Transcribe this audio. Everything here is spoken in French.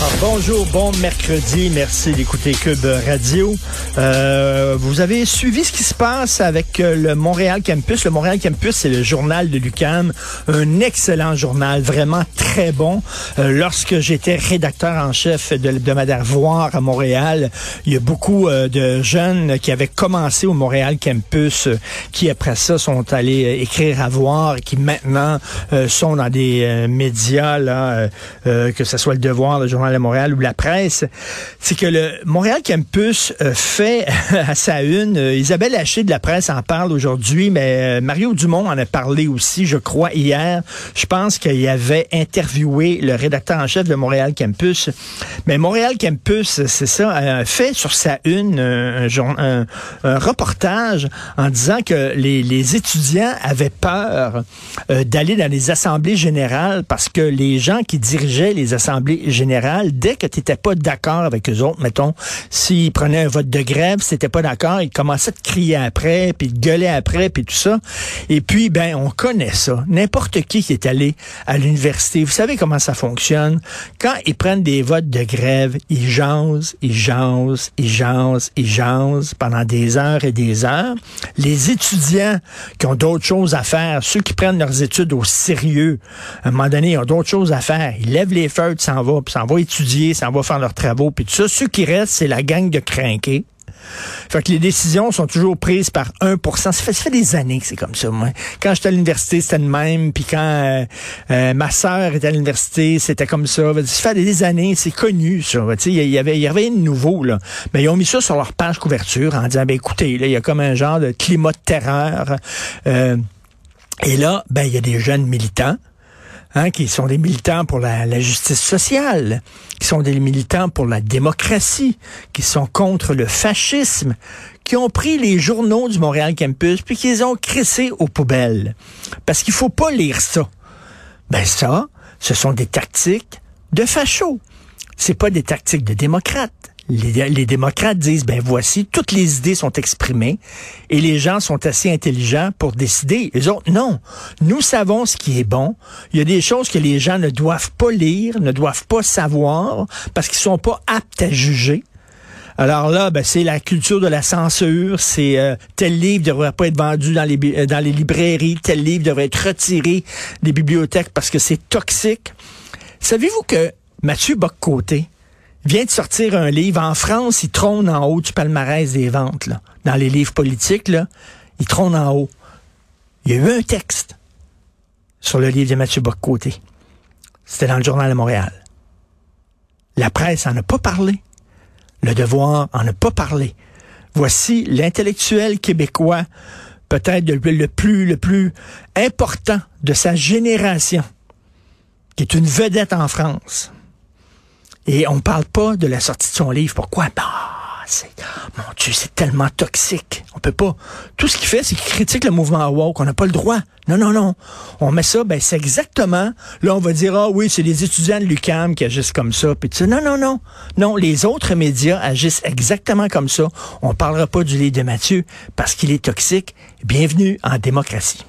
Ah, bonjour, bon mercredi. Merci d'écouter Cube Radio. Euh, vous avez suivi ce qui se passe avec euh, le Montréal Campus. Le Montréal Campus, c'est le journal de l'UCAM. Un excellent journal, vraiment très bon. Euh, lorsque j'étais rédacteur en chef de l'hebdomadaire Voir à Montréal, il y a beaucoup de jeunes qui avaient commencé au Montréal Campus, qui après ça sont allés écrire à Voir, qui maintenant sont dans des médias, que ce soit le Devoir, le Journal de Montréal ou la presse. C'est que le Montréal Campus euh, fait à sa une, euh, Isabelle Haché de la presse en parle aujourd'hui, mais euh, Mario Dumont en a parlé aussi, je crois, hier. Je pense qu'il avait interviewé le rédacteur en chef de Montréal Campus. Mais Montréal Campus, c'est ça, a fait sur sa une un, reportage en disant que les, étudiants avaient peur d'aller dans les assemblées générales parce que les gens qui dirigeaient les assemblées générales, dès que tu n'étais pas d'accord avec eux autres, mettons, s'ils prenaient un vote de grève, si t'étais pas d'accord, ils commençaient à te crier après, puis te gueuler après, puis tout ça. Et puis, ben, on connaît ça. N'importe qui qui est allé à l'université, vous savez comment ça fonctionne. Quand ils prennent des votes de grève, ils jasent, ils jasent, ils jasent, ils jasent pendant des heures et des heures. Les étudiants qui ont d'autres choses à faire, ceux qui prennent leurs études au sérieux, à un moment donné, ils ont d'autres choses à faire. Ils lèvent les feutres, s'en vont, puis s'en vont étudier, s'en vont faire leurs travaux, puis tout ça. Ceux qui restent, c'est la gang de crinqués. Fait que les décisions sont toujours prises par 1 ça fait, ça fait des années que c'est comme ça, moi. Quand j'étais à l'université, c'était le même. Puis quand euh, euh, ma sœur était à l'université, c'était comme ça. Ça fait des années, c'est connu, ça. Il y avait, y avait de nouveau. Mais ils ont mis ça sur leur page couverture en disant, ben écoutez, il y a comme un genre de climat de terreur. Euh, et là, ben, il y a des jeunes militants hein, qui sont des militants pour la, justice sociale, qui sont des militants pour la démocratie, qui sont contre le fascisme, qui ont pris les journaux du Montréal Campus puis qui les ont crissés aux poubelles. Parce qu'il faut pas lire ça. Ben ça, ce sont des tactiques de fachos. C'est pas des tactiques de démocrates. Les, démocrates disent, ben voici, toutes les idées sont exprimées et les gens sont assez intelligents pour décider. Les autres, non. Nous savons ce qui est bon. Il y a des choses que les gens ne doivent pas lire, ne doivent pas savoir parce qu'ils sont pas aptes à juger. Alors là, ben, c'est la culture de la censure. C'est euh, tel livre devrait pas être vendu dans les euh, dans les librairies, tel livre devrait être retiré des bibliothèques parce que c'est toxique. Savez-vous que Mathieu Boccoté vient de sortir un livre en France, il trône en haut du palmarès des ventes là, dans les livres politiques là, il trône en haut. Il y a eu un texte sur le livre de Mathieu Boccoté. C'était dans le journal de Montréal. La presse en a pas parlé. Le devoir en a pas parlé. Voici l'intellectuel québécois, peut-être le, le plus, le plus important de sa génération, qui est une vedette en France. Et on parle pas de la sortie de son livre. Pourquoi? Bah, mon Dieu, c'est tellement toxique. On peut pas. Tout ce qu'il fait, c'est qu'il critique le mouvement woke. On n'a pas le droit. Non, non, non. On met ça, ben, c'est exactement, là, on va dire, ah oui, c'est les étudiants de l'UCAM qui agissent comme ça. Puis tu non, non, non. Non, les autres médias agissent exactement comme ça. On parlera pas du livre de Mathieu parce qu'il est toxique. Bienvenue en démocratie.